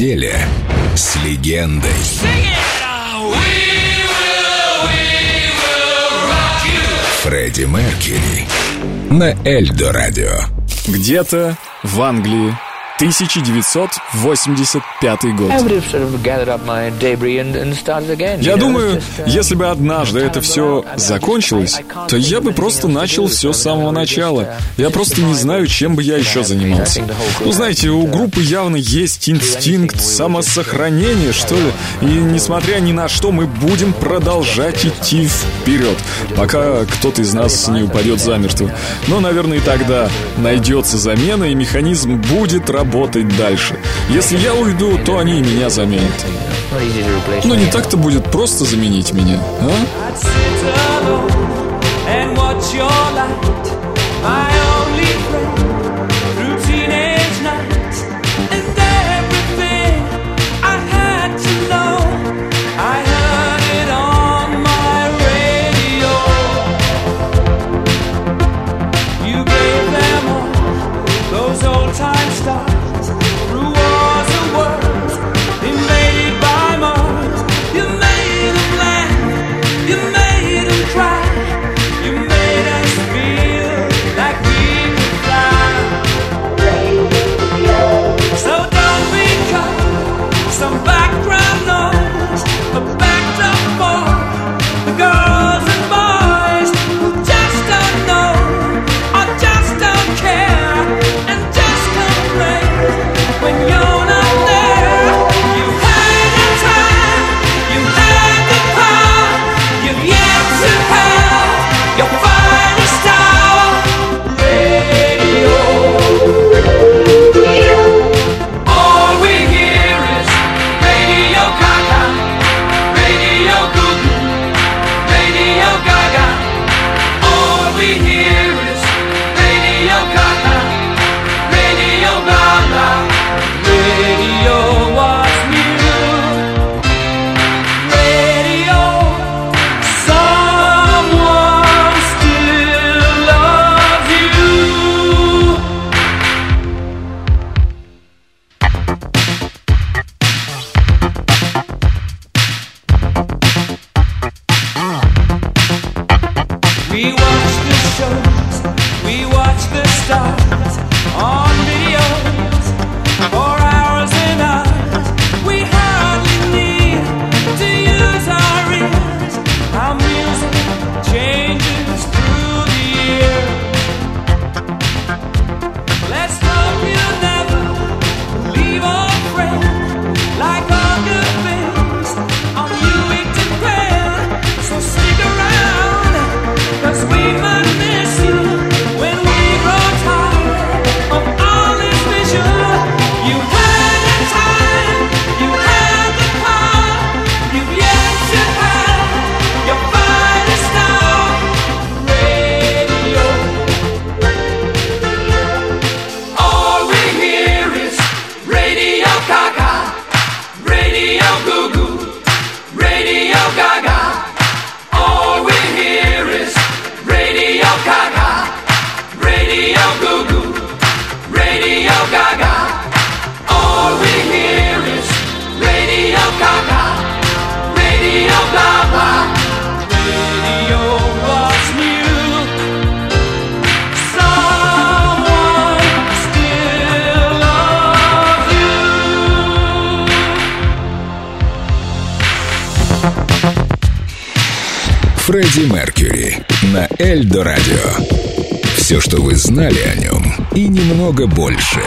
неделе с легендой. Фредди Меркьюри на Эльдо Радио. Где-то в Англии 1985 год. Я думаю, если бы однажды это все закончилось, то я бы просто начал все с самого начала. Я просто не знаю, чем бы я еще занимался. Ну, знаете, у группы явно есть инстинкт самосохранения, что ли. И несмотря ни на что, мы будем продолжать идти вперед, пока кто-то из нас не упадет замертво. Но, наверное, и тогда найдется замена, и механизм будет работать работать дальше. Если я уйду, то они меня заменят. Но не так-то будет просто заменить меня, а? we hear. Shows, we watch the stars on videos Фредди Меркьюри на Эльдо Радио. Все, что вы знали о нем, и немного больше.